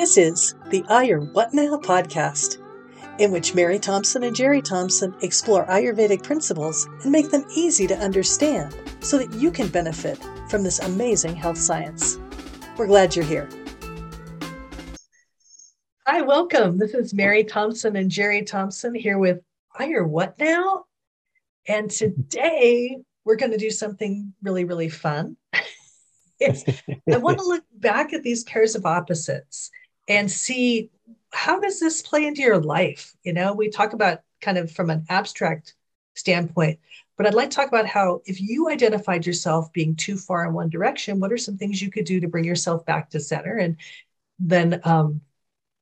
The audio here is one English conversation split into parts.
This is the Ayur What Now podcast, in which Mary Thompson and Jerry Thompson explore Ayurvedic principles and make them easy to understand so that you can benefit from this amazing health science. We're glad you're here. Hi, welcome. This is Mary Thompson and Jerry Thompson here with Ayur What Now? And today we're going to do something really, really fun. I want to look back at these pairs of opposites and see how does this play into your life? You know, we talk about kind of from an abstract standpoint, but I'd like to talk about how if you identified yourself being too far in one direction, what are some things you could do to bring yourself back to center? And then, um,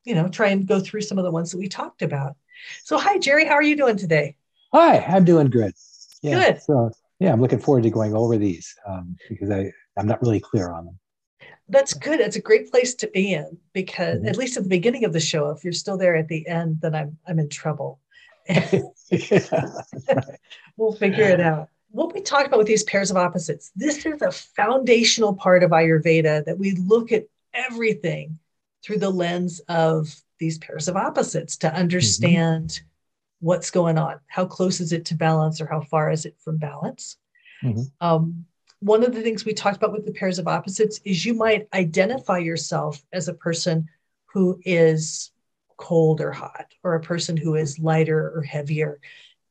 you know, try and go through some of the ones that we talked about. So, hi, Jerry, how are you doing today? Hi, I'm doing good. Yeah, good. So, yeah, I'm looking forward to going over these um, because I, I'm not really clear on them that's good. It's a great place to be in because mm-hmm. at least at the beginning of the show, if you're still there at the end, then I'm I'm in trouble. we'll figure it out. What we talk about with these pairs of opposites, this is a foundational part of Ayurveda that we look at everything through the lens of these pairs of opposites to understand mm-hmm. what's going on. How close is it to balance or how far is it from balance? Mm-hmm. Um, one of the things we talked about with the pairs of opposites is you might identify yourself as a person who is cold or hot, or a person who is lighter or heavier.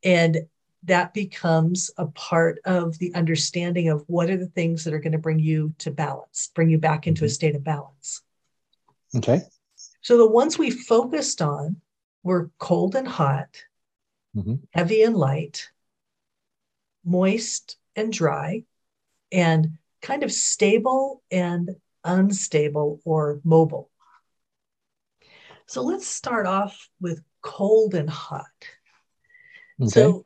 And that becomes a part of the understanding of what are the things that are going to bring you to balance, bring you back into a mm-hmm. state of balance. Okay. So the ones we focused on were cold and hot, mm-hmm. heavy and light, moist and dry, and kind of stable and unstable or mobile. So let's start off with cold and hot. Okay. So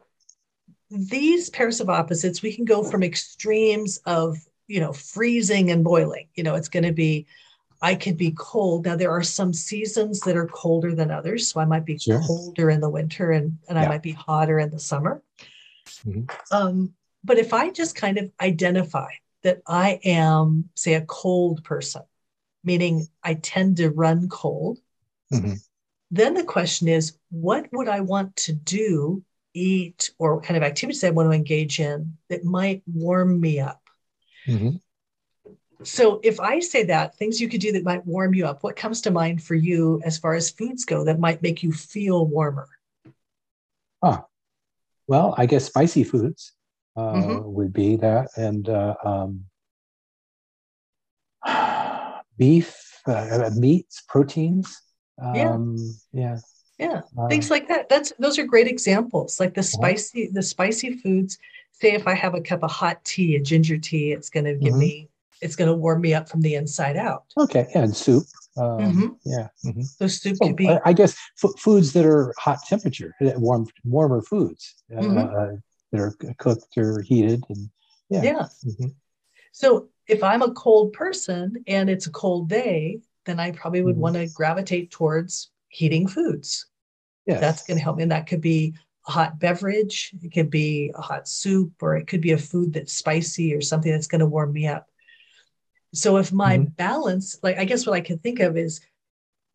these pairs of opposites, we can go from extremes of, you know, freezing and boiling. You know, it's going to be, I could be cold. Now, there are some seasons that are colder than others. So I might be sure. colder in the winter and, and yeah. I might be hotter in the summer. Mm-hmm. Um, but if I just kind of identify that I am, say, a cold person, meaning I tend to run cold, mm-hmm. then the question is, what would I want to do, eat, or what kind of activities I want to engage in that might warm me up? Mm-hmm. So if I say that, things you could do that might warm you up, what comes to mind for you as far as foods go that might make you feel warmer? Ah, well, I guess spicy foods uh, mm-hmm. would be that, and uh, um, beef, uh, uh, meats, proteins. Um, yeah. Yeah, yeah. things like that. That's those are great examples. Like the spicy, the spicy foods. Say if I have a cup of hot tea, a ginger tea, it's going to give mm-hmm. me it's going to warm me up from the inside out. Okay, yeah, and soup. Um, mm-hmm. Yeah. Mm-hmm. So soup so, could be. I guess f- foods that are hot temperature, warm, warmer foods. Mm-hmm. Uh, that are cooked or heated and yeah yeah mm-hmm. so if i'm a cold person and it's a cold day then i probably would mm-hmm. want to gravitate towards heating foods yeah that's going to help me and that could be a hot beverage it could be a hot soup or it could be a food that's spicy or something that's going to warm me up so if my mm-hmm. balance like i guess what i can think of is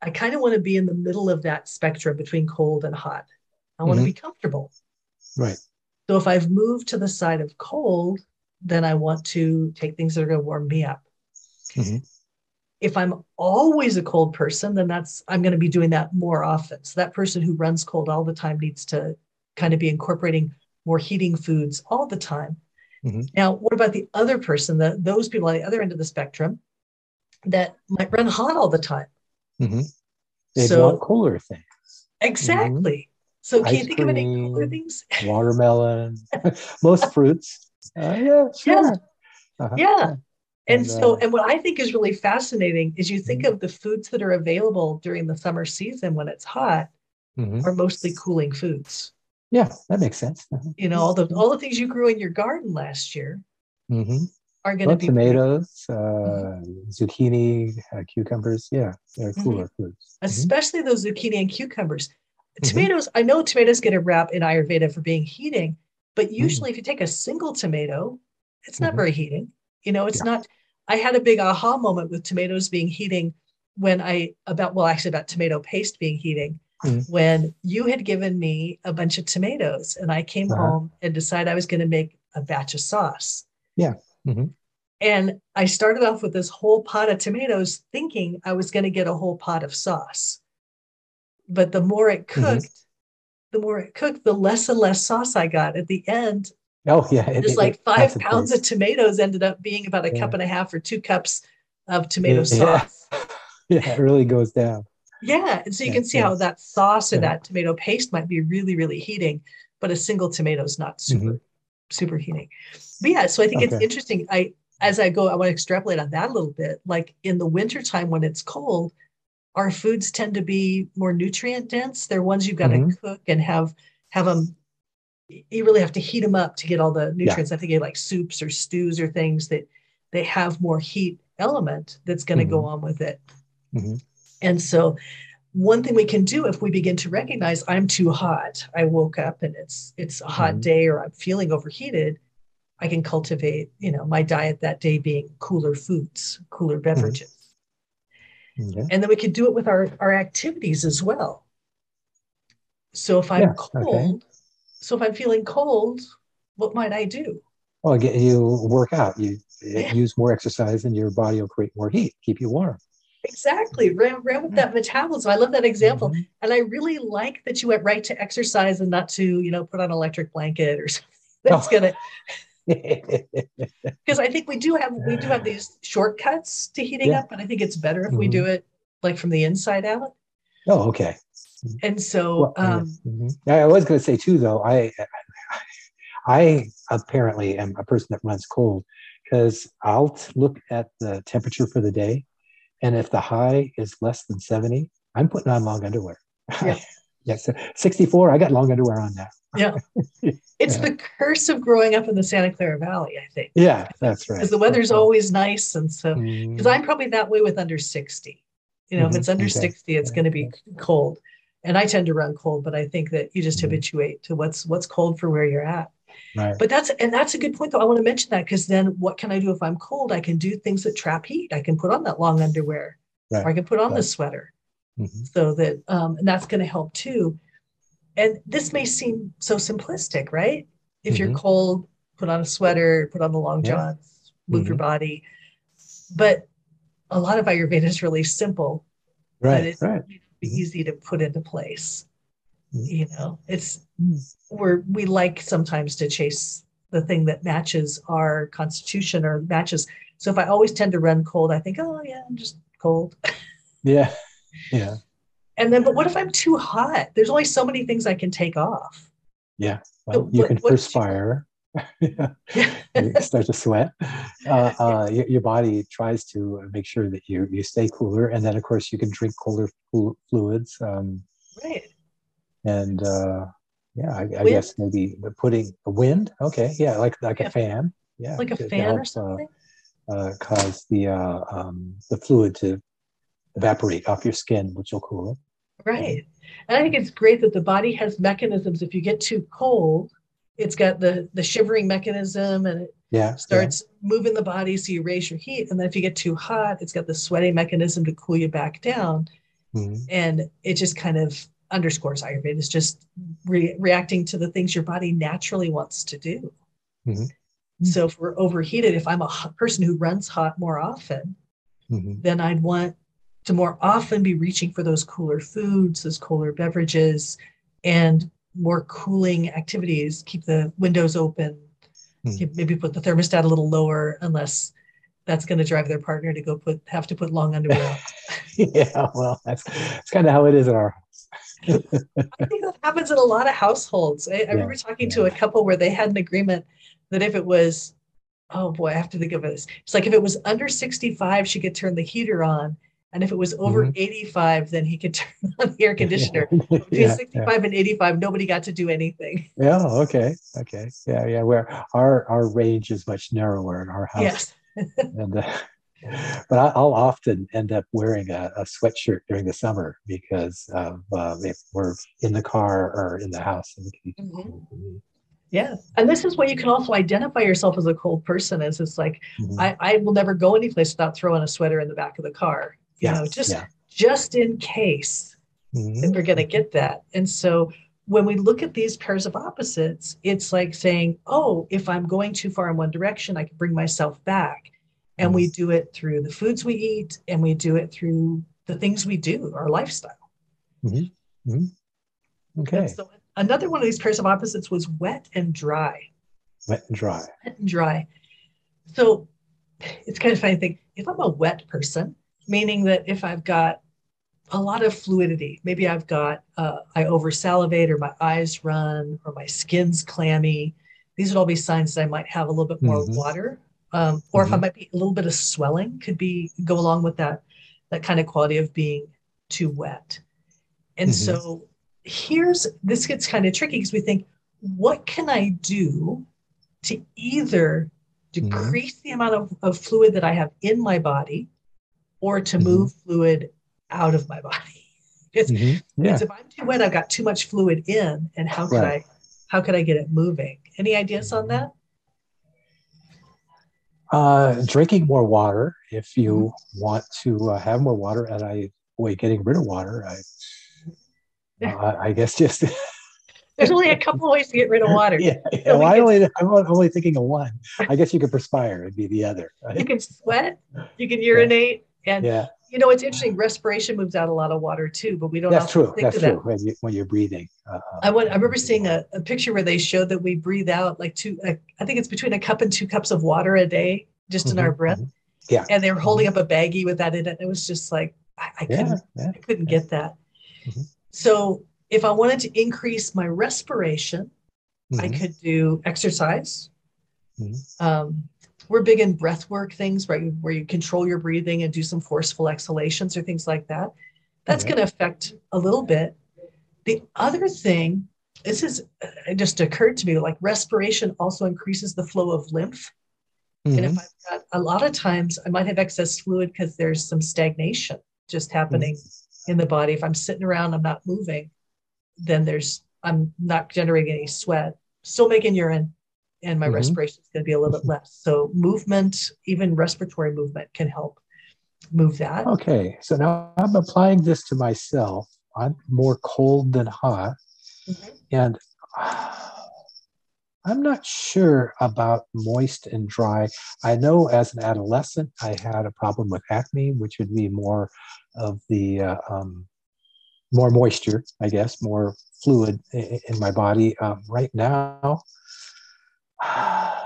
i kind of want to be in the middle of that spectrum between cold and hot i want to mm-hmm. be comfortable right so if I've moved to the side of cold, then I want to take things that are going to warm me up. Mm-hmm. If I'm always a cold person, then that's I'm going to be doing that more often. So that person who runs cold all the time needs to kind of be incorporating more heating foods all the time. Mm-hmm. Now, what about the other person, the, those people on the other end of the spectrum that might run hot all the time? Mm-hmm. They so, want cooler things. Exactly. So can Ice you think cream, of any cooler things? watermelon, most fruits. Uh, yeah, sure. Yeah. Uh-huh. yeah. And, and so, uh, and what I think is really fascinating is you think mm-hmm. of the foods that are available during the summer season when it's hot mm-hmm. are mostly cooling foods. Yeah, that makes sense. Uh-huh. You know, all the all the things you grew in your garden last year mm-hmm. are going to be tomatoes, uh, mm-hmm. zucchini, uh, cucumbers. Yeah, they're mm-hmm. cooler foods. Mm-hmm. Especially those zucchini and cucumbers. Mm-hmm. Tomatoes, I know tomatoes get a rap in Ayurveda for being heating, but mm. usually mm. if you take a single tomato, it's not mm-hmm. very heating. You know, it's yeah. not. I had a big aha moment with tomatoes being heating when I about well actually about tomato paste being heating Mhm. when you had given me a bunch of tomatoes and I came Uh-huh. home and decided I was going to make a batch of sauce. Yeah. Mhm. And I started off with this whole pot of tomatoes thinking I was going to get a whole pot of sauce. But the more it Mhm. cooked, the more it cooked, the less and less sauce I got. At the end, Oh yeah. it- just it- like five pounds of tomatoes ended up being about a cup and a half or two cups of tomato Yeah. sauce. Yeah, it really goes down. Yeah. And so you Yeah, can see yeah. how that sauce or Yeah. that tomato paste might be really, really heating, but a single tomato is not super, super heating. But yeah, so I think it's Mm-hmm. Interesting. I as I go, I want to extrapolate on that a little bit. Like in the wintertime when it's cold, our foods tend to be more nutrient dense. They're ones you've got to Mhm. cook and have have them. You really have to heat them up to get all the nutrients. I think of like soups or stews or things that they have more heat element that's going to go Mhm. on with it. Mhm. And so one thing we can do if we begin to recognize I'm too hot, I woke up and it's it's a hot Mhm. day or I'm feeling overheated, I can cultivate, you know, my diet that day being cooler foods, cooler beverages. Okay. And then we could do it with our our activities as well. So if I'm Yeah, okay. cold, so if I'm feeling cold, what might I do? Well, again, you work out. You Yeah. use more exercise, and your body will create more heat, keep you warm. Exactly. Ran, ran with that metabolism. I love that example. Mhm. And I really like that you went right to exercise and not to, you know, put on an electric blanket or something that's Oh. gonna because I think we do have we do have these shortcuts to heating Yeah. up, but I think it's better if we do it like from the inside out. oh, okay. And so Well, um Mhm. I was going to say too, though. I, I apparently am a person that runs cold because I'll look at the temperature for the day, and if the high is less than seventy, I'm putting on long underwear. Yeah. So sixty-four, I got long underwear on now. yeah. It's Yeah. the curse of growing up in the Santa Clara Valley, I think. Yeah, that's right. Because the weather's always nice. And so because I'm probably that way with under 60. You know, if Mhm. it's under Okay. 60, it's Yeah. going to be cold. And I tend to run cold, but I think that you just Mhm. habituate to what's what's cold for where you're at. right. But that's and that's a good point though. I want to mention that because then what can I do if I'm cold? I can do things that trap heat. I can put on that long underwear or I can put on the sweater Mhm. so that um, and that's going to help too. And this may seem so simplistic, right? If you're Mhm. cold, put on a sweater, put on the long Yeah. johns, move your Mhm. body. But a lot of Ayurveda is really simple, but Right. it's Right. Easy to put into place. Mhm. You know, it's Mhm. we're we like sometimes to chase the thing that matches our constitution or matches. So if I always tend to run cold, I think, oh yeah, I'm just cold. Yeah. Yeah. And then, but what if I'm too hot? There's only so many things I can take off. Yeah. Well, So you what- can perspire. yeah. you start to sweat. Uh, uh, your, your body tries to make sure that you you stay cooler, and then of course you can drink colder flu- fluids. Um, right. and uh, yeah, I, I guess maybe putting a wind. Okay, yeah, like like Yeah. a fan. Yeah, Like a fan help, or something. Uh, uh, cause the uh, um, the fluid to evaporate off your skin, which will cool it. Right. And I think it's great that the body has mechanisms. If you get too cold, it's got the the shivering mechanism and it Yeah, yeah. starts moving the body so you raise your heat. And then if you get too hot, it's got the sweating mechanism to cool you back down. Mhm. And it just kind of underscores Ayurveda. It's just re- reacting to the things your body naturally wants to do. Mhm. So if we're overheated, if I'm a person who runs hot more often, Mhm. then I'd want to more often be reaching for those cooler foods, those cooler beverages, and more cooling activities. Keep the windows open, Mhm. maybe put the thermostat a little lower, unless that's going to drive their partner to go put have to put long underwear. yeah, well, that's that's kind of how it is in our house. I think that happens in a lot of households. I, I remember talking to a couple where they had an agreement that if it was, oh boy, I have to think of this. It's like if it was under 65, she could turn the heater on. And if it was over Mhm. 85, then he could turn on the air conditioner. Between yeah, 65 and 85, nobody got to do anything. yeah. Okay, okay. Yeah, yeah. Where our our range is much narrower in our house. Yes. And, uh, but I, I'll often end up wearing a, a sweatshirt during the summer because of, uh, if we're in the car or in the house. And it can be Mhm. Mhm. Yeah. And this is what you can also identify yourself as a cold person is it's like, Mhm. I, I will never go anyplace without throwing a sweater in the back of the car. You know, just yeah. just in case mm-hmm. we're going to get that. And so when we look at these pairs of opposites, it's like saying, oh, if I'm going too far in one direction, I can bring myself back. And we do it through the foods we eat and we do it through the things we do, our lifestyle. Mm-hmm. Mm-hmm. Okay. so another one of these pairs of opposites was wet and dry. Wet and dry. Wet and dry. So it's kind of funny thing. If I'm a wet person, meaning that if I've got a lot of fluidity. Maybe I've got, uh, I over salivate or my eyes run or my skin's clammy. These would all be signs that I might have a little bit more mm-hmm. water. Um, or mm-hmm. if I might be a little bit of swelling could be go along with that, that kind of quality of being too wet. And mm-hmm. so here's, this gets kind of tricky because we think, what can I do to either mm-hmm. decrease the amount of, of fluid that I have in my body or to mm-hmm. move fluid out of my body. It's, mm-hmm. yeah. it's if I'm too wet, I've got too much fluid in, and how could right. I how could I get it moving? Any ideas on that? Uh, drinking more water if you mm-hmm. want to uh, have more water, and I way getting rid of water. I uh, I guess just there's only a couple of ways to get rid of water. Yeah, yeah. So well, I only, I'm only thinking of one. I guess you could perspire; it'd be the other. Right? You can sweat, you can urinate, and yeah you know, it's interesting. Respiration moves out a lot of water too, but we don't. That's true. That's true. That. When, you, when you're breathing. Uh, I went. I remember seeing a, a, picture where they showed that we breathe out like two. Uh, I think it's between a cup and two cups of water a day, just mm-hmm, in our breath. Mm-hmm. Yeah. And they were holding up a baggie with that in it. It was just like I, I couldn't. Yeah, I couldn't get that. Mm-hmm. So if I wanted to increase my respiration, I mm-hmm. could do exercise. Mm-hmm. Um, we're big in breath work things right where you control your breathing and do some forceful exhalations or things like that that's going to affect a little bit the other thing this is it just occurred to me like respiration also increases the flow of lymph mm-hmm. and if mm-hmm. i've got a lot of times i might have excess fluid because there's some stagnation just happening mm-hmm. in the body if i'm sitting around i'm not moving then there's i'm not generating any sweat still making urine and my mm-hmm. respiration is going to be a little bit less. So movement, even respiratory movement, can help move that. Okay, so now I'm applying this to myself. I'm more cold than hot, mm-hmm. and I'm not sure about moist and dry. I know as an adolescent, I had a problem with acne, which would be more of the uh, um, more moisture, I guess, more fluid in, in my body. Um, right now, I,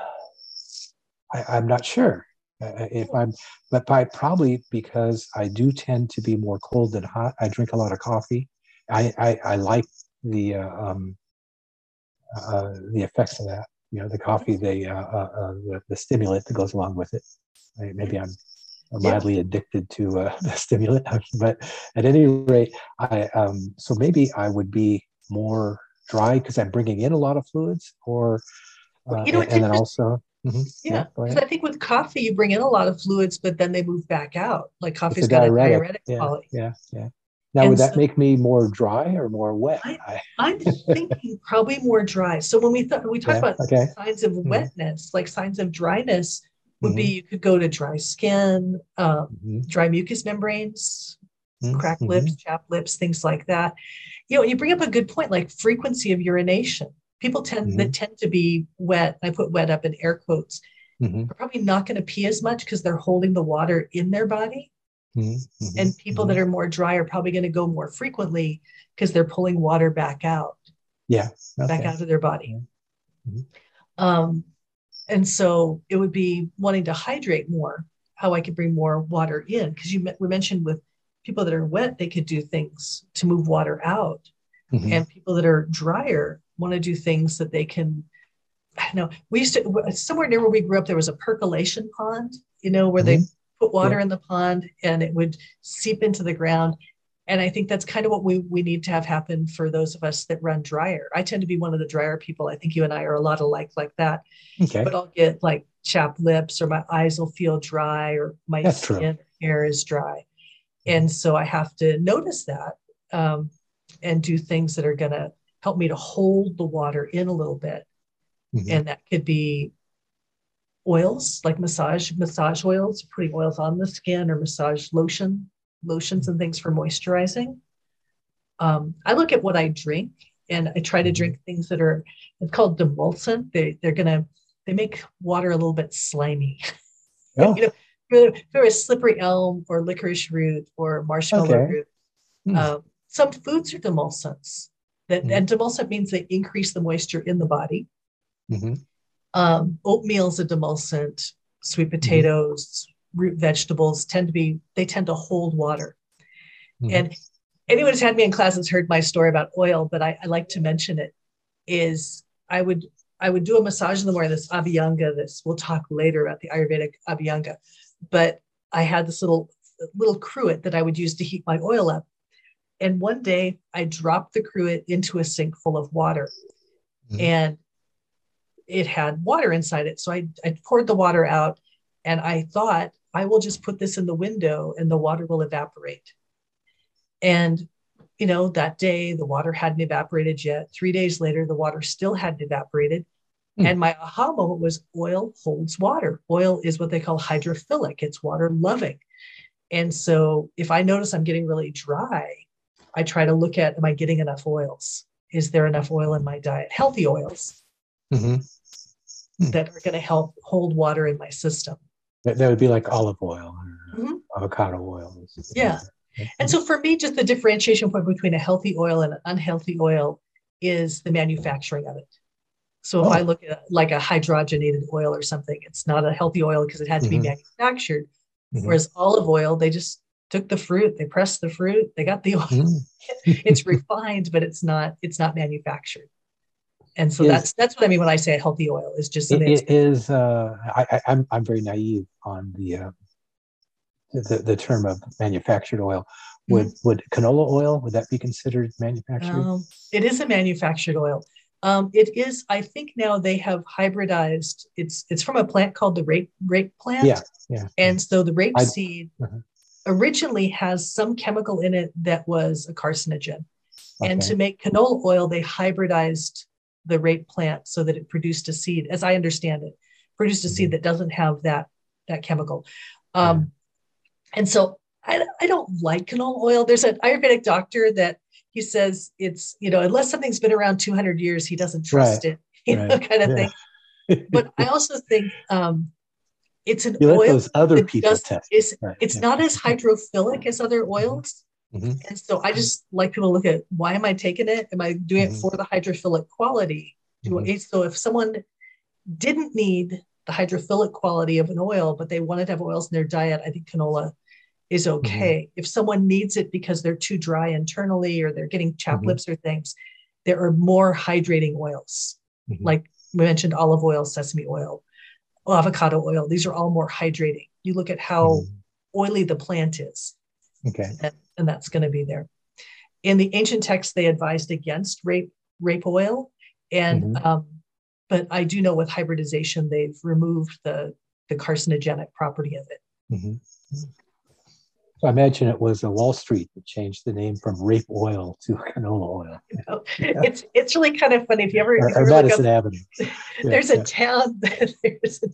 am not sure uh, if I'm, but by probably because I do tend to be more cold than hot. I drink a lot of coffee. I I, I like the uh, um, uh, the effects of that. You know, the coffee, the uh, uh, uh the, the stimulant that goes along with it. Maybe I'm mildly yeah. addicted to the stimulant, but at any rate, I um, so maybe I would be more dry because I'm bringing in a lot of fluids, or uh, you know, and, and then also, mm-hmm. yeah, because yeah, I think with coffee you bring in a lot of fluids, but then they move back out. Like coffee's got diuretic. a diuretic yeah, quality. Yeah, yeah. Now, and would that make me more dry or more wet? I, am thinking probably more dry. So when we thought we talk yeah, about okay. signs of mm-hmm. wetness, like signs of dryness, would mm-hmm. be you could go to dry skin, um, mm-hmm. dry mucous membranes, mm-hmm. cracked lips, chapped lips, things like that. You know, you bring up a good point, like frequency of urination people tend mm-hmm. that tend to be wet i put wet up in air quotes mm-hmm. are probably not going to pee as much because they're holding the water in their body mm-hmm. mm-hmm. and people that mm-hmm. are more dry are probably going to go more frequently because they're pulling water back out yeah okay. back out of their body mm-hmm. um, and so it would be wanting to hydrate more how i could bring more water in because you we mentioned with people that are wet they could do things to move water out and people that are drier want to do things that they can I know we used to somewhere near where we grew up there was a percolation pond, you know, where mm-hmm. they put water yeah. in the pond and it would seep into the ground. And I think that's kind of what we we need to have happen for those of us that run dryer. I tend to be one of the drier people. I think you and I are a lot alike like that. Okay. But I'll get like chapped lips or my eyes will feel dry or my that's skin hair is dry. And so I have to notice that um, and do things that are going to help me to hold the water in a little bit. Mm-hmm. And that could be oils like massage massage oils, putting oils on the skin or massage lotion lotions and things for moisturizing. Um, I look at what I drink and I try to drink things that are it's called demulcent. They they're gonna they make water a little bit slimy. Oh. you know, if there was slippery elm or licorice root or marshmallow okay. root, mm. uh, some foods are demulcents. That mm. and demulcent means they increase the moisture in the body. Mm-hmm. Um, oatmeal is a demulcent. Sweet mm-hmm. potatoes, mm-hmm. root vegetables tend to be they tend to hold water. Mm-hmm. And anyone who's had me in class has heard my story about oil, but I, I like to mention it. Is I would I would do a massage in the morning, this Abhyanga. This we'll talk later about the Ayurvedic Abhyanga, but I had this little little cruet that I would use to heat my oil up. And one day I dropped the cruet into a sink full of water, mm-hmm. and it had water inside it. So I, I poured the water out, and I thought I will just put this in the window, and the water will evaporate. And, you know, that day the water hadn't evaporated yet. Three days later, the water still hadn't evaporated. Mm. And my aha moment was oil holds water. Oil is what they call hydrophilic, it's water loving. And so if I notice I'm getting really dry, I try to look at am I getting enough oils? Is there enough oil in my diet? Healthy oils mm-hmm. mm. that are going to help hold water in my system. That, that would be like olive oil or mm-hmm. avocado oil. Yeah. And so for me, just the differentiation point between a healthy oil and an unhealthy oil is the manufacturing of it. So if oh. I look at like a hydrogenated oil or something, it's not a healthy oil because it had to mm-hmm. be manufactured. Mm-hmm. Whereas olive oil, they just took the fruit, they pressed the fruit, they got the oil. Mm-hmm. it's refined, but it's not it's not manufactured. And so is, that's that's what I mean when I say a healthy oil is just it, it is. Uh, I, I, I'm I'm very naive on the uh, the, the term of manufactured oil. Would mm-hmm. would canola oil would that be considered manufactured? Um, it is a manufactured oil. Um, it is. I think now they have hybridized. It's it's from a plant called the rape rape plant. Yeah, yeah. And so the rape I, seed uh-huh. Originally has some chemical in it that was a carcinogen. Okay. And to make canola oil, they hybridized the rape plant so that it produced a seed. As I understand it, produced a mm-hmm. seed that doesn't have that that chemical. Um, and so I, I don't like canola oil. There's an Ayurvedic doctor that he says it's, you know, unless something's been around 200 years, he doesn't trust right. it, you right. know, kind of yeah. thing. But I also think um, it's an you oil those other people does, test. Is, right. It's yeah. not as hydrophilic as other oils. Mm-hmm. And so I just like people to look at why am I taking it? Am I doing mm-hmm. it for the hydrophilic quality? Mm-hmm. So if someone didn't need the hydrophilic quality of an oil, but they wanted to have oils in their diet, I think canola is mm-hmm. okay. Mm-hmm. If someone needs it because they're too dry internally or they're getting chapped mm-hmm. lips or things, there are more hydrating oils, mm-hmm. like we mentioned olive oil, sesame oil, avocado oil. These are all more hydrating. You look at how mm-hmm. oily the plant is. Okay. And, and that's going to be there. In the ancient texts, they advised against rape rape oil, and mm-hmm. um, but I do know with hybridization, they've removed the the carcinogenic property of it. Mm-hmm. So I imagine it was a Wall Street that changed the name from rape oil to canola oil. You know, it's it's really kind of funny if you ever, or, if you or Madison up, Avenue. there's yeah, a town there's a,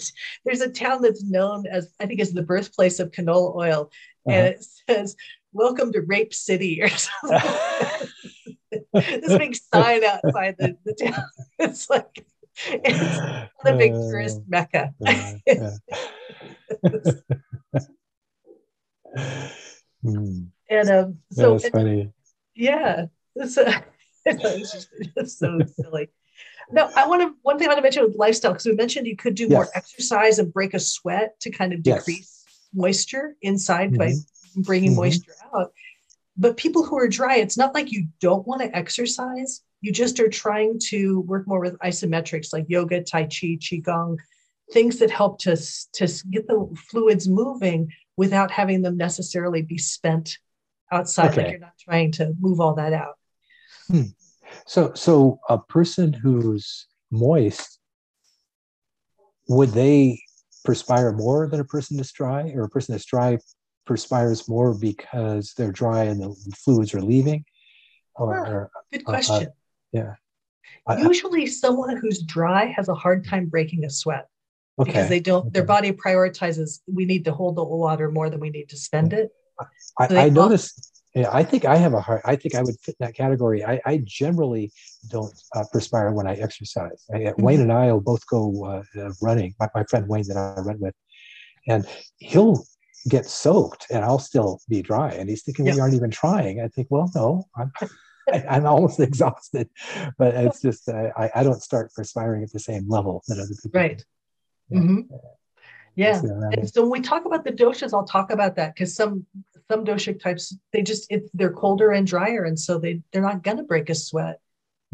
there's a town that's known as I think is the birthplace of canola oil, uh-huh. and it says "Welcome to Rape City" or something. this big sign outside the, the town. It's like it's the big tourist mecca. Mm. And um, so that's funny. Yeah, it's, uh, it's, just, it's so silly. No, I want to. One thing I want to mention with lifestyle because we mentioned you could do yes. more exercise and break a sweat to kind of decrease yes. moisture inside mm-hmm. by bringing mm-hmm. moisture out. But people who are dry, it's not like you don't want to exercise. You just are trying to work more with isometrics like yoga, tai chi, qigong, things that help to to get the fluids moving without having them necessarily be spent outside. Okay. Like you're not trying to move all that out. Hmm. So, so a person who's moist, would they perspire more than a person that's dry, or a person that's dry perspires more because they're dry and the fluids are leaving? Or, good uh, uh, question. Uh, yeah. Usually, someone who's dry has a hard time breaking a sweat okay. because they don't okay. their body prioritizes we need to hold the water more than we need to spend it I, I noticed. Yeah, I think I have a heart. I think I would fit in that category. I, I generally don't uh, perspire when I exercise. I, mm-hmm. Wayne and I will both go uh, uh, running. My, my friend Wayne that I run with, and he'll get soaked, and I'll still be dry. And he's thinking, "We aren't even trying." I think, "Well, no, I'm." I, am almost exhausted, but it's just uh, I, I don't start perspiring at the same level that other people. Right. Mm-hmm. Yeah. And so when we talk about the doshas, I'll talk about that because some some doshic types they just it, they're colder and drier, and so they they're not gonna break a sweat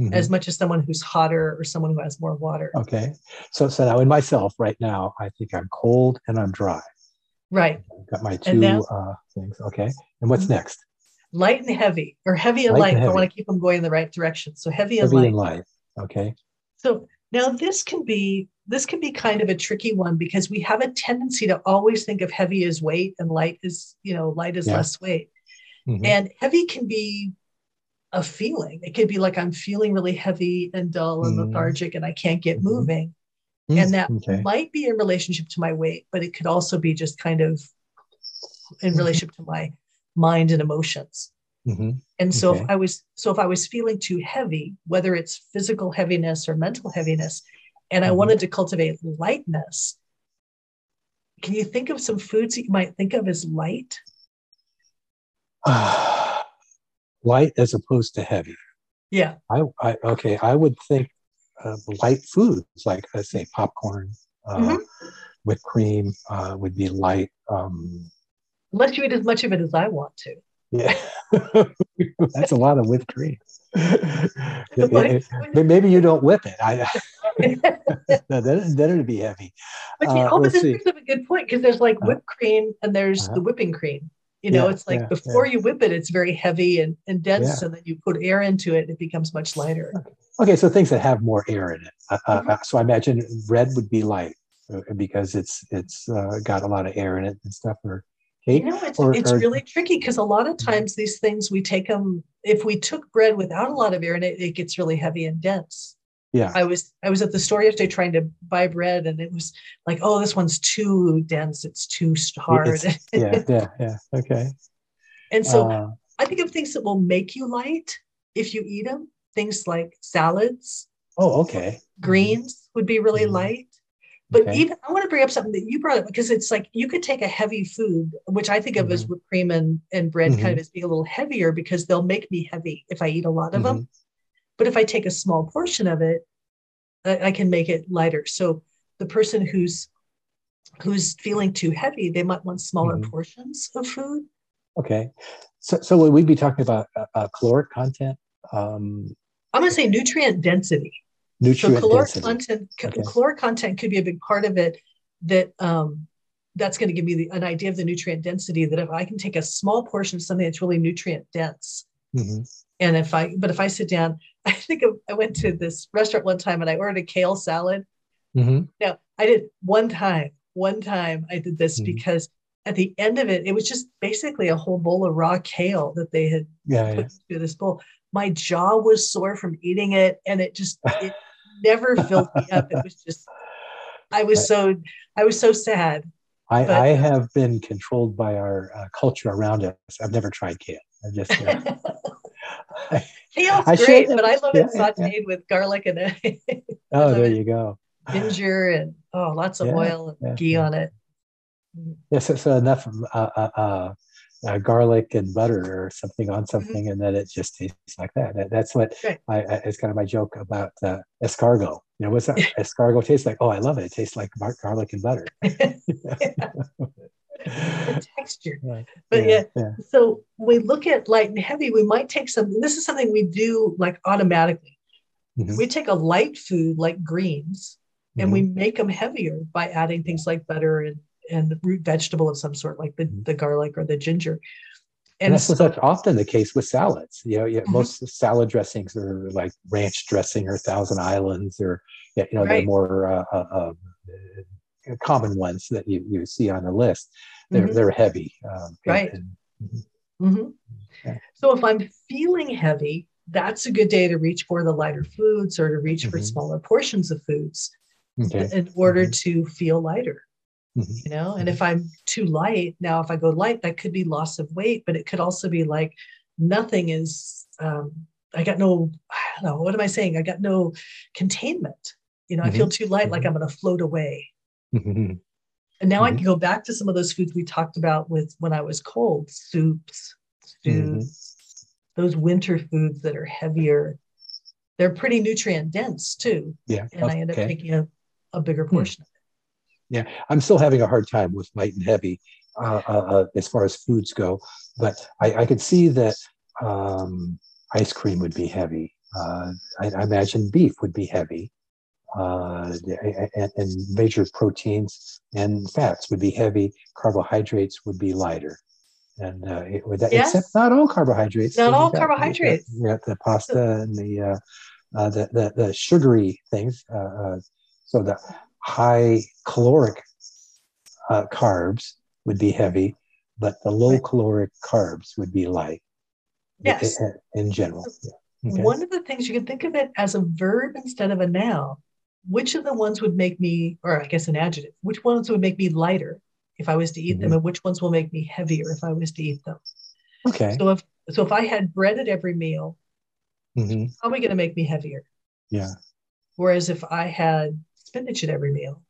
mm-hmm. as much as someone who's hotter or someone who has more water. Okay. So so now in myself right now, I think I'm cold and I'm dry. Right. I've got my two now, uh, things. Okay. And what's mm-hmm. next? Light and heavy, or heavy and light. light. And I want to keep them going in the right direction. So heavy and heavy light. And light. Okay. So now this can be this can be kind of a tricky one because we have a tendency to always think of heavy as weight and light is, you know, light is yeah. less weight. Mm-hmm. And heavy can be a feeling. It could be like I'm feeling really heavy and dull and mm-hmm. lethargic and I can't get mm-hmm. moving. Mm-hmm. And that okay. might be in relationship to my weight, but it could also be just kind of in mm-hmm. relationship to my mind and emotions. Mm-hmm. And so okay. if I was so if I was feeling too heavy, whether it's physical heaviness or mental heaviness, and I mm-hmm. wanted to cultivate lightness. Can you think of some foods that you might think of as light? Uh, light as opposed to heavy. Yeah. I, I okay. I would think light foods like let's say popcorn, uh, mm-hmm. with cream uh, would be light. Um, Unless you eat as much of it as I want to. Yeah, that's a lot of whipped cream. Maybe you don't whip it. I, no, then, then it'd be heavy. But you uh, know, this brings up a good point because there's like uh-huh. whipped cream and there's uh-huh. the whipping cream. You know, yeah, it's like yeah, before yeah. you whip it, it's very heavy and, and dense, and then you put air into it, it becomes much lighter. Okay, okay so things that have more air in it. Uh, uh mm-hmm. uh, so I imagine red would be light uh, because it's it's uh, got a lot of air in it and stuff. Or you know, it's, or, it's or, really tricky because a lot of mm-hmm. times these things we take them. If we took bread without a lot of air in it, it gets really heavy and dense. Yeah. I was i was at the store yesterday trying to buy bread and it was like oh this one's too dense. It's too hard. it's, yeah yeah yeah okay. And so uh, i think of things that will make you light if you eat them things like salads. Oh okay. Greens would be really mm-hmm. light but okay. even i want to bring up something that you brought up because it's like you could take a heavy food which i think of mm-hmm. as whipped cream and, and bread mm-hmm. kind of as being a little heavier because they'll make me heavy if i eat a lot of them mm-hmm. But if I take a small portion of it, I can make it lighter. So the person who's who's feeling too heavy, they might want smaller mm-hmm. portions of food. Okay, so so we'd we be talking about uh, caloric content? Um, I'm going to say nutrient density. Nutrient so caloric density. content, okay. caloric content could be a big part of it. That um, that's going to give me the, an idea of the nutrient density. That if I can take a small portion of something that's really nutrient dense, mm-hmm. and if I but if I sit down I think I went to this restaurant one time and I ordered a kale salad. Mm-hmm. Now I did one time, one time I did this mm-hmm. because at the end of it, it was just basically a whole bowl of raw kale that they had yeah, put yeah. into this bowl. My jaw was sore from eating it, and it just it never filled me up. It was just I was so I was so sad. I, but, I have been controlled by our uh, culture around us. I've never tried kale. I just uh, Kale's I great, but I love it sauteed yeah. with garlic and oh, there you go. Ginger and oh, lots of yeah, oil and ghee on it. Yes, yeah, so, so, enough uh, uh, uh, garlic and butter or something on mm-hmm. something, mm-hmm. and then it just tastes like that. that that's what right. I, I, it's kind of my joke about uh, escargot. You know, what's that escargot taste like? Oh, I love it. It tastes like garlic and butter. the texture. Right. But yeah, yeah, yeah, so we look at light and heavy, we might take something. This is something we do like automatically. Mm-hmm. We take a light food like greens and mm-hmm. we make them heavier by adding things like butter and, and root vegetable of some sort, like the, mm-hmm. the garlic or the ginger. And, and that's so, such often the case with salads. You know, yeah, mm-hmm. most salad dressings are like ranch dressing or Thousand Islands, or you know, right. they're more uh, uh, uh, common ones that you, you see on the list. They're, mm-hmm. they're heavy. Um, right. And, mm-hmm. mm-hmm. Yeah. So if I'm feeling heavy, that's a good day to reach for the lighter foods or to reach for smaller portions of foods okay. in order to feel lighter. Mm-hmm. You know, and if I'm too light, now if I go light, that could be loss of weight, but it could also be like nothing is um, I got no, I don't know, what am I saying? I got no containment. You know, mm-hmm. I feel too light, like mm-hmm. I'm going to float away. Mm-hmm. And now I can go back to some of those foods we talked about with when I was cold soups, stews, those winter foods that are heavier. They're pretty nutrient dense too. Yeah. And okay. I end up taking a, a bigger hmm. portion yeah, I'm still having a hard time with light and heavy uh, uh, uh, as far as foods go, but I, I could see that um, ice cream would be heavy. Uh, I, I, imagine beef would be heavy, uh, and, and, major proteins and fats would be heavy. Carbohydrates would be lighter, and uh, it would, yes. except not all carbohydrates. Not all got, carbohydrates. Yeah, the pasta and the, the, the the sugary things. so the high caloric uh, carbs would be heavy, but the low caloric carbs would be light. Yes. In, in general. Yeah. Okay. One of the things you can think of it as a verb instead of a noun. Which of the ones would make me, or I guess an adjective, which ones would make me lighter if I was to eat mm-hmm. them, and which ones will make me heavier if I was to eat them? Okay. So if so if I had bread at every meal, mm-hmm. probably going to make me heavier. Yeah. Whereas if I had spinach at every meal.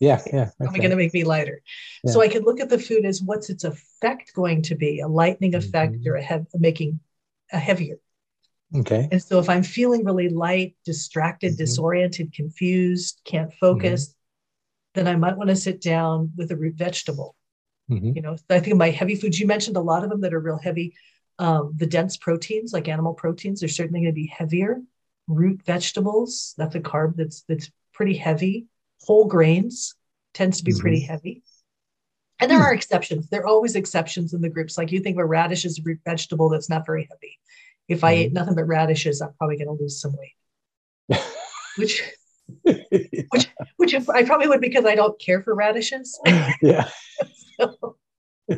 Yeah, yeah. Okay. going to make me lighter. Yeah. So I could look at the food as what's its effect going to be, a lightening effect mm-hmm. or a hev- making a heavier. Okay. And so if I'm feeling really light, distracted, mm-hmm. disoriented, confused, can't focus, mm-hmm. then I might want to sit down with a root vegetable. Mm-hmm. You know, I think my heavy foods, you mentioned a lot of them that are real heavy. Um, the dense proteins, like animal proteins, are certainly going to be heavier. Root vegetables, that's a carb that's that's pretty heavy. Whole grains tends to be mm-hmm. pretty heavy. And there mm. are exceptions. There are always exceptions in the groups. Like you think of a radish as a root vegetable that's not very heavy. If I mm-hmm. ate nothing but radishes, I'm probably going to lose some weight. which, which, which I probably would because I don't care for radishes. yeah. so,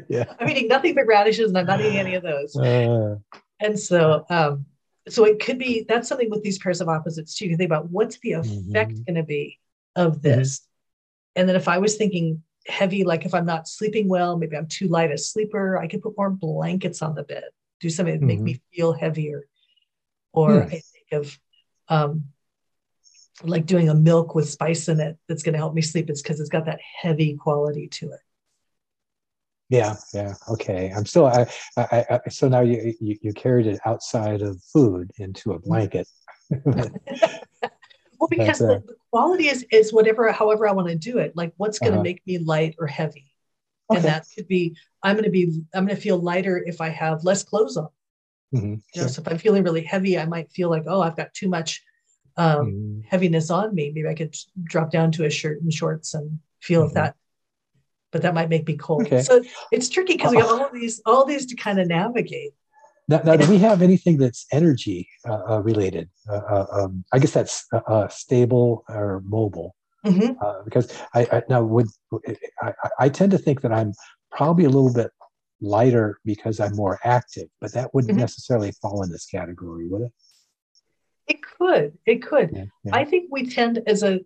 yeah. I'm eating nothing but radishes, and I'm not eating any of those. Uh, and so, um, so it could be that's something with these pairs of opposites too. You can think about what's the effect mm-hmm. going to be of mm-hmm. this, mm-hmm. and then if I was thinking heavy, like if I'm not sleeping well, maybe I'm too light a sleeper, I could put more blankets on the bed, do something to make mm-hmm. me feel heavier. Or I think of um, like doing a milk with spice in it that's going to help me sleep. It's because it's got that heavy quality to it. Yeah, yeah. Okay. I'm still. I, I, I so now you, you, you carried it outside of food into a blanket. well, because the, the, quality is is whatever, however I want to do it. Like, what's going to uh-huh. make me light or heavy, okay. and that could be. I'm going to be. I'm going to feel lighter if I have less clothes on. Mm-hmm. You know, sure. so if I'm feeling really heavy, I might feel like, oh, I've got too much um, mm-hmm. heaviness on me. Maybe I could drop down to a shirt and shorts and feel mm-hmm. if that but that might make me cold. Okay. So it's tricky because we have all these all these to kind of navigate. Now, now do we have anything that's energy uh, uh, related? Uh, uh um, I guess that's uh, uh, stable or mobile. Mm-hmm. because I, I, now would I, I, tend to think that I'm probably a little bit lighter because I'm more active, but that wouldn't mm-hmm. necessarily fall in this category, would it? It could. It could. Yeah, yeah. I think we tend as a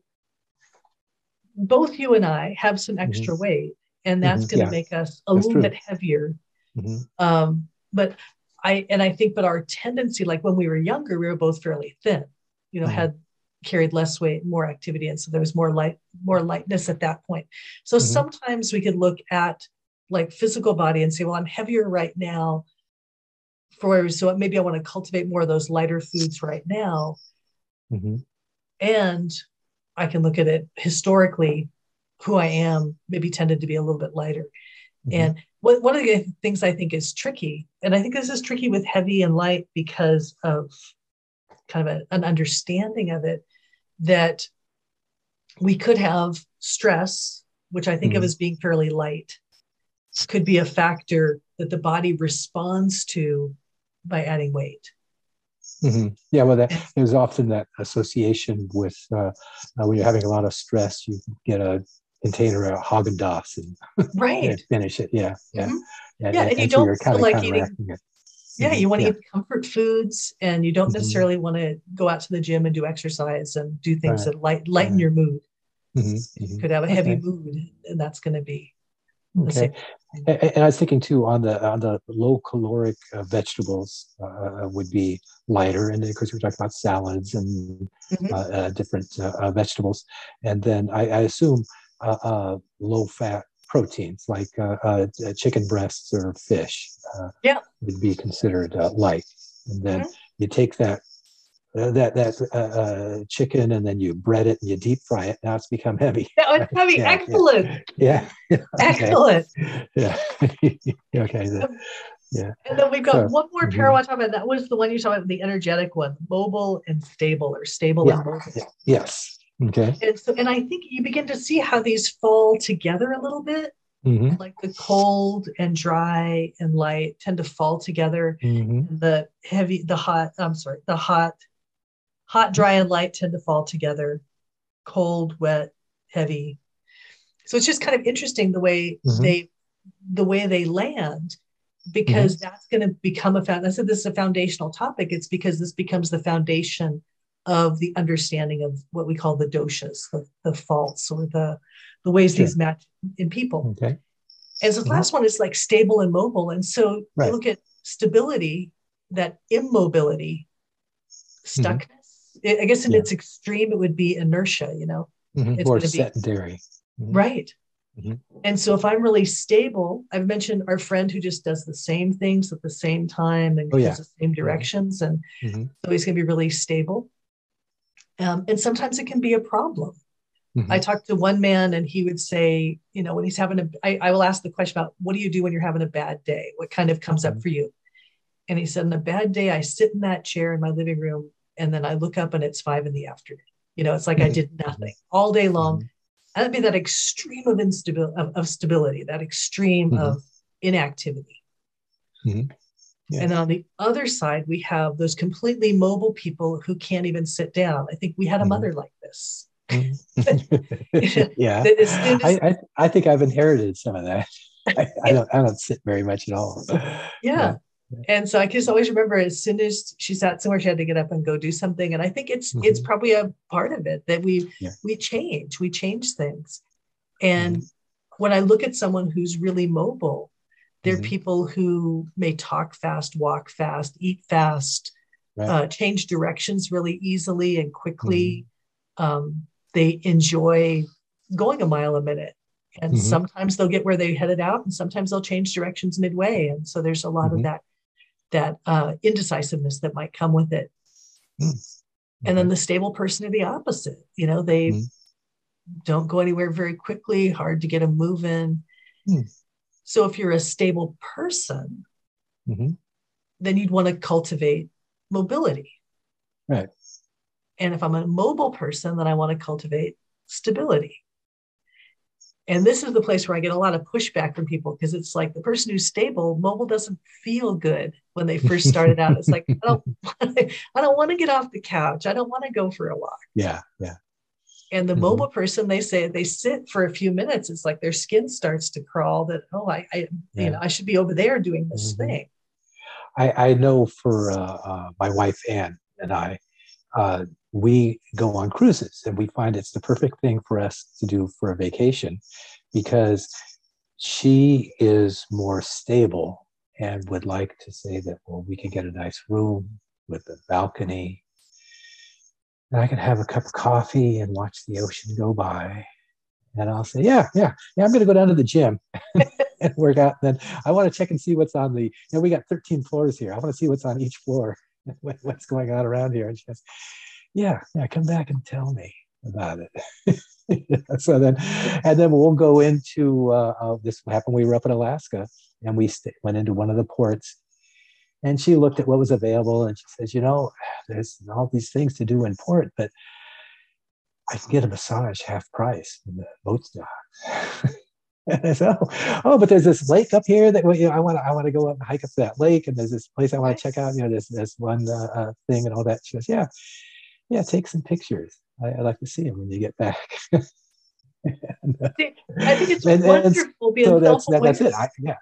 both you and I have some extra mm-hmm. weight and that's mm-hmm. going to yeah. make us a that's little true. bit heavier. Mm-hmm. Um, but I and I think, but our tendency, like when we were younger, we were both fairly thin. You know, mm-hmm. had carried less weight, more activity, and so there was more light, more lightness at that point. So mm-hmm. sometimes we could look at like physical body and say, well, I'm heavier right now. For so maybe I want to cultivate more of those lighter foods right now. Mm-hmm. And I can look at it historically who I am maybe tended to be a little bit lighter. Mm-hmm. And one, one of the things I think is tricky, and I think this is tricky with heavy and light because of kind of a, an understanding of it, that we could have stress, which I think mm-hmm. of as being fairly light, could be a factor that the body responds to by adding weight. Mm-hmm. Yeah, well, that, there's often that association with uh, uh, when you're having a lot of stress, you get a container of Haagen Dazs and, right. finish it. Yeah, yeah, mm-hmm. yeah. yeah and, and, you don't feel like eating. It. Yeah, you want to yeah. eat comfort foods, and you don't mm-hmm. necessarily want to go out to the gym and do exercise and do things right. that light, lighten right. your mood. Mm-hmm, mm-hmm. You could have a heavy okay. mood, and that's going to be okay. And, and, I was thinking too on the on the low caloric uh, vegetables uh, would be lighter, and of course we're talking about salads and mm-hmm. Uh, uh, different uh, vegetables, and then I, I assume low fat proteins like chicken breasts or fish yeah. would be considered light, and then mm-hmm. you take that uh, that that uh, uh, chicken and then you bread it and you deep fry it. Now it's become heavy. Now it's heavy. yeah, Excellent. Yeah. yeah. Excellent. Yeah. okay. The, yeah. And then we've got so, one more pair mm-hmm. I want to talk about. That was the one you talked about, the energetic one, mobile and stable, or stable yeah. and mobile. Yes. Okay. And so, and I think you begin to see how these fall together a little bit. Mm-hmm. Like the cold and dry and light tend to fall together. Mm-hmm. The heavy, the hot. I'm sorry, the hot hot, dry, and light tend to fall together. Cold, wet, heavy. So it's just kind of interesting the way mm-hmm. they the way they land because mm-hmm. that's going to become a found. I said this is a foundational topic. It's because this becomes the foundation of the understanding of what we call the doshas, the, the faults or the the ways sure. these match in people. Okay. And so the mm-hmm. last one is like stable and mobile. And so right. you look at stability, that immobility, mm-hmm. stuckness, I guess in yeah. its extreme, it would be inertia, you know, mm-hmm. it's or sedentary. Mm-hmm. Right. Mm-hmm. And so if I'm really stable, I've mentioned our friend who just does the same things at the same time and oh, goes yeah. the same directions. And mm-hmm. so he's going to be really stable. Um, and sometimes it can be a problem. Mm-hmm. I talked to one man and he would say, you know, when he's having a, I, I will ask the question about what do you do when you're having a bad day? What kind of comes up mm-hmm. for you? And he said, on a bad day, I sit in that chair in my living room and then I look up and it's five in the afternoon. You know, it's like mm-hmm. I did nothing all day long. Mm-hmm. And that'd be that extreme of instability of, of stability, that extreme mm-hmm. of inactivity. Mm-hmm. Yeah. And on the other side, we have those completely mobile people who can't even sit down. I think we had a mm-hmm. mother like this. Mm-hmm. yeah, I, I, I think I've inherited some of that. I, I, don't I don't sit very much at all. Yeah. yeah. And so I just always remember as soon as she sat somewhere, she had to get up and go do something. And I think it's mm-hmm. it's probably a part of it that we yeah. we change, we change things. And mm-hmm. when I look at someone who's really mobile, they're mm-hmm. people who may talk fast, walk fast, eat fast, right. uh, change directions really easily and quickly. Mm-hmm. Um, they enjoy going a mile a minute and mm-hmm. sometimes they'll get where they headed out and sometimes they'll change directions midway and so there's a lot mm-hmm. of that that uh, indecisiveness that might come with it. Mm. And then the stable person are the opposite. You know, they mm. don't go anywhere very quickly, hard to get them moving. So if you're a stable person, mm-hmm. then you'd want to cultivate mobility. Right. And if I'm a mobile person, then I want to cultivate stability. And this is the place where I get a lot of pushback from people because it's like the person who's stable, mobile doesn't feel good when they first started out. It's like, I don't, I don't want to get off the couch. I don't want to go for a walk. Yeah. Yeah. And the mm-hmm. mobile person, they say they sit for a few minutes. It's like their skin starts to crawl that, oh, I, I yeah. you know, I should be over there doing this mm-hmm. thing. I, I know for uh, uh, my wife, Ann, and I, uh, we go on cruises and we find it's the perfect thing for us to do for a vacation because she is more stable and would like to say that well we can get a nice room with a balcony and i can have a cup of coffee and watch the ocean go by and i'll say yeah yeah yeah i'm going to go down to the gym and work out and then i want to check and see what's on the you know we got 13 floors here i want to see what's on each floor what's going on around here and she goes yeah, yeah, come back and tell me about it. so then, and then we'll go into uh, uh, this happened. We were up in Alaska and we st- went into one of the ports and she looked at what was available and she says, you know, there's all these things to do in port, but I can get a massage half price in the boat dock. and I said, oh, oh, but there's this lake up here that you know, I want to I want to go up and hike up to that lake, and there's this place I want to check out. You know, there's this one uh, uh, thing and all that. She goes, yeah yeah, take some pictures. I, would like to see them when you get back. and, uh, I think it's and, wonderful. And so that's, that, that's it. I, yeah.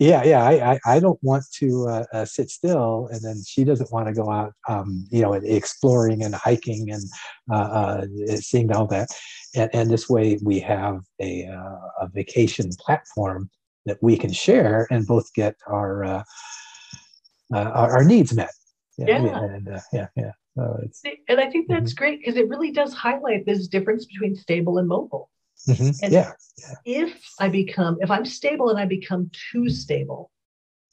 Yeah, yeah. I, I, I don't want to uh, uh, sit still, and then she doesn't want to go out, um, you know, exploring and hiking and uh, uh, seeing all that. And, and this way, we have a uh, a vacation platform that we can share and both get our uh, our, our, needs met. Yeah, yeah, and, yeah, yeah. So and I think that's mm-hmm. great because it really does highlight this difference between stable and mobile. Mm-hmm. And yeah. if I become, if I'm stable and I become too stable,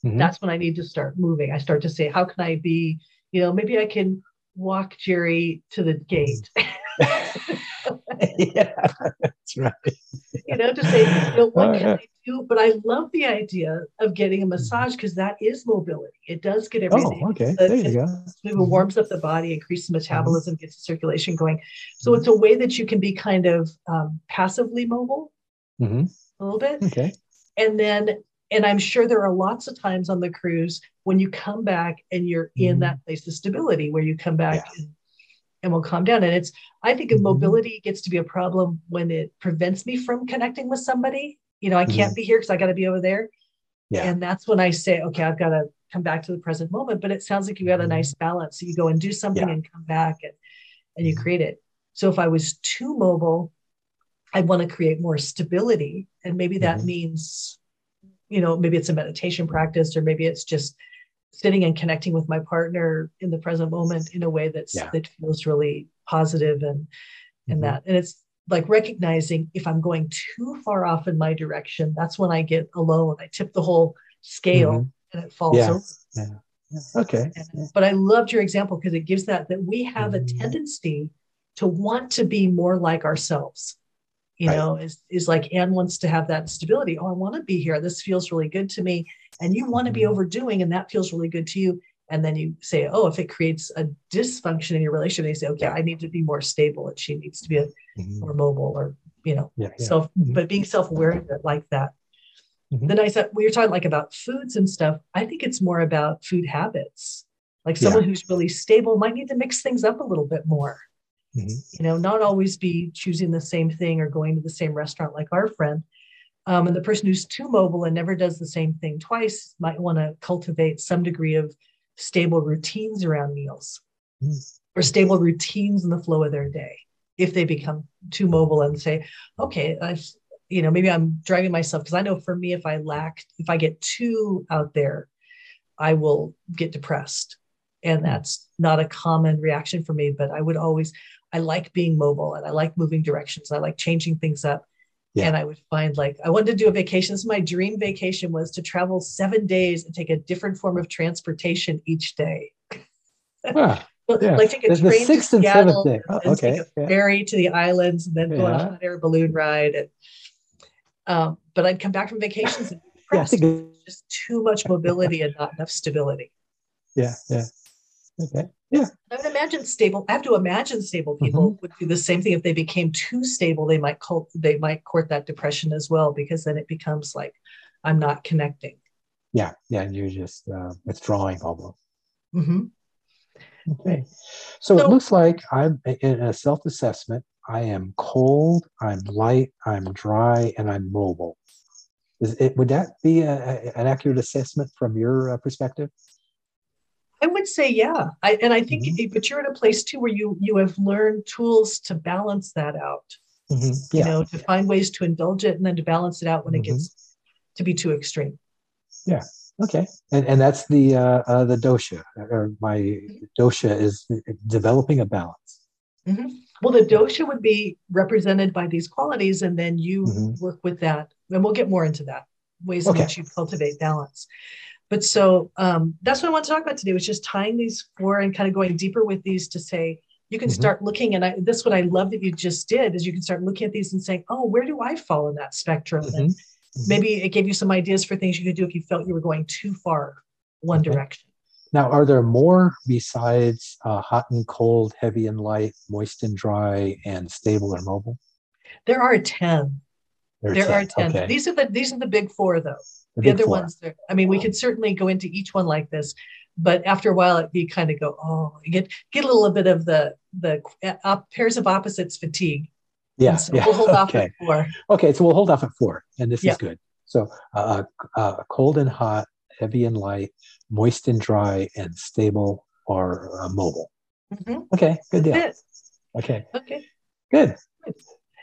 mm-hmm. that's when I need to start moving. I start to say, how can I be, you know, maybe I can walk Jerry to the gate. yeah, that's right. you know, to say, you know, what oh, can yeah. I do? But I love the idea of getting a mm-hmm. massage because that is mobility. It does get everything. Oh, okay. There you go. It mm-hmm. warms up the body, increases metabolism, mm-hmm. gets the circulation going. So it's a way that you can be kind of um, passively mobile mm-hmm. a little bit. Okay. And then, and I'm sure there are lots of times on the cruise when you come back and you're mm-hmm. in that place of stability where you come back yeah. and and will calm down. And it's, I think mm-hmm. mobility gets to be a problem when it prevents me from connecting with somebody. You know, I can't mm-hmm. be here because I got to be over there. Yeah. And that's when I say, okay, I've got to come back to the present moment. But it sounds like you got a mm-hmm. nice balance. So you go and do something yeah. and come back and, and you mm-hmm. create it. So if I was too mobile, I want to create more stability. And maybe that mm-hmm. means, you know, maybe it's a meditation practice or maybe it's just sitting and connecting with my partner in the present moment in a way that's yeah. that feels really positive and and mm-hmm. that and it's like recognizing if i'm going too far off in my direction that's when i get alone i tip the whole scale mm-hmm. and it falls yeah. over yeah. yeah. okay and, but i loved your example because it gives that that we have mm-hmm. a tendency to want to be more like ourselves you right. know is is like anne wants to have that stability oh i want to be here this feels really good to me and you want to be mm-hmm. overdoing and that feels really good to you and then you say oh if it creates a dysfunction in your relationship you say okay i need to be more stable and she needs to be a, mm-hmm. more mobile or you know yeah, yeah. self mm-hmm. but being self-aware like that mm-hmm. then i said we were talking like about foods and stuff i think it's more about food habits like someone yeah. who's really stable might need to mix things up a little bit more Mm-hmm. You know, not always be choosing the same thing or going to the same restaurant like our friend. Um, and the person who's too mobile and never does the same thing twice might want to cultivate some degree of stable routines around meals mm-hmm. or stable routines in the flow of their day. If they become too mobile and say, okay, i you know, maybe I'm driving myself because I know for me, if I lack, if I get too out there, I will get depressed. And that's not a common reaction for me, but I would always, I like being mobile and I like moving directions. I like changing things up. Yeah. And I would find like I wanted to do a vacation. This my dream vacation was to travel seven days and take a different form of transportation each day. Wow. yeah. Like take a There's train the sixth to and Seattle, seventh day. Oh, okay. take a ferry to the islands, and then go on a hot air balloon ride. And, um, but I'd come back from vacations and yeah, just too much mobility and not enough stability. Yeah, yeah. Okay. Yeah. I would imagine stable. I have to imagine stable people mm-hmm. would do the same thing. If they became too stable, they might cult, they might court that depression as well, because then it becomes like, I'm not connecting. Yeah. Yeah. You're just uh, withdrawing almost. Mm-hmm. Okay. So, so, it looks like I'm in a self assessment. I am cold, I'm light, I'm dry, and I'm mobile. Is it, would that be a, a, an accurate assessment from your uh, perspective? I would say yeah. I, and I think, mm-hmm. but you're in a place too where you you have learned tools to balance that out. Mm-hmm. Yeah. You know, to find ways to indulge it and then to balance it out when mm-hmm. it gets to be too extreme. Yeah. Okay. And and that's the uh, uh the dosha or my dosha is developing a balance. Mm-hmm. Well, the dosha would be represented by these qualities, and then you mm-hmm. work with that. And we'll get more into that ways okay. in which you cultivate balance. But so um, that's what I want to talk about today, was just tying these four and kind of going deeper with these to say, you can mm-hmm. start looking and I, this what I love that you just did is you can start looking at these and saying, oh, where do I fall in that spectrum? Mm-hmm. And mm-hmm. maybe it gave you some ideas for things you could do if you felt you were going too far one okay. direction. Now, are there more besides uh, hot and cold, heavy and light, moist and dry, and stable or mobile? There are 10. There, there 10. are 10. Okay. These are the these are the big four though the, the other four. ones i mean we could certainly go into each one like this but after a while you kind of go oh you get get a little bit of the the uh, pairs of opposites fatigue yeah, so yeah. we'll hold okay. off at four okay so we'll hold off at four and this yeah. is good So uh, uh, cold and hot, heavy and light, moist and dry, and stable or uh, mobile. Mm-hmm. Okay, good deal. Okay. Okay. Good.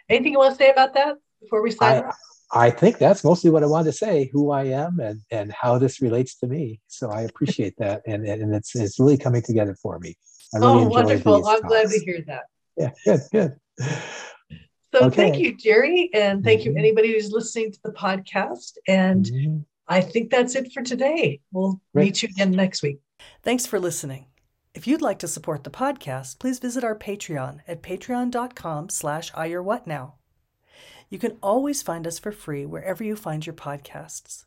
Anything you want to say about that before we sign I, off? I think that's mostly what I wanted to say, who I am and, and how this relates to me. So I appreciate that. And, and it's, it's really coming together for me. I really oh, wonderful. I'm talks. glad to hear that. Yeah, good, good. So okay. thank you, Jerry. And thank mm-hmm. you, anybody who's listening to the podcast. And mm-hmm. I think that's it for today. We'll Great. meet you again next week. Thanks for listening. If you'd like to support the podcast, please visit our Patreon at patreon.com slash ayurwhatnow. You can always find us for free wherever you find your podcasts.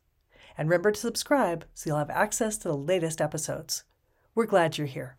And remember to subscribe so you'll have access to the latest episodes. We're glad you're here.